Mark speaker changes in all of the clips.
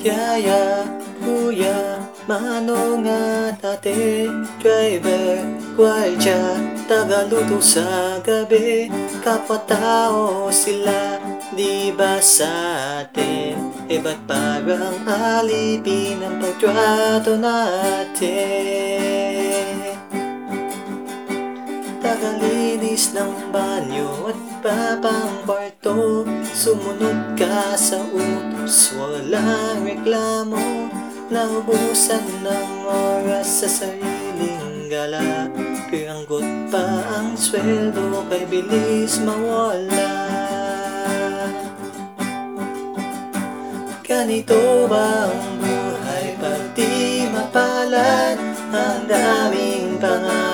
Speaker 1: Yaya, kuya, manong at ate Driver, gwardya, tagaluto sa gabi. Kapwa-tao sila, di ba sa atin? Iba't parang alipin ang pagtrato natin Tagalinis ng banyo at papang kwarto. Sumunod ka sa utos, walang reklamo. Naubusan ng oras sa sariling gala. Piranggot pa ang sweldo kay bilis mawala. Ganito ba ang buhay? Pag di mapalad Ang daming pangarap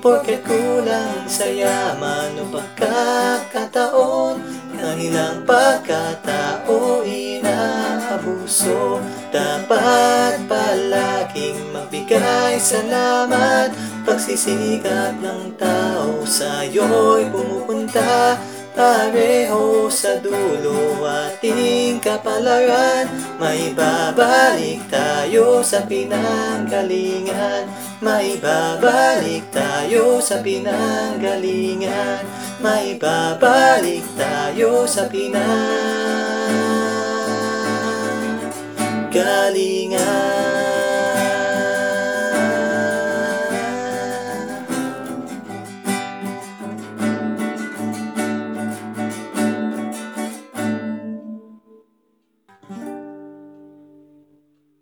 Speaker 1: Porket kulang sa yaman o pagkakataon Kanilang pagkatao inaabuso. Dapat palaging magbigay salamat Pagsisikap ng tao sa'yo'y pumupunta Pareho sa dulo ating kapalaran. May babalik tayo sa pinanggalingan. May babalik tayo sa pinanggalingan. May babalik tayo sa pinanggalingan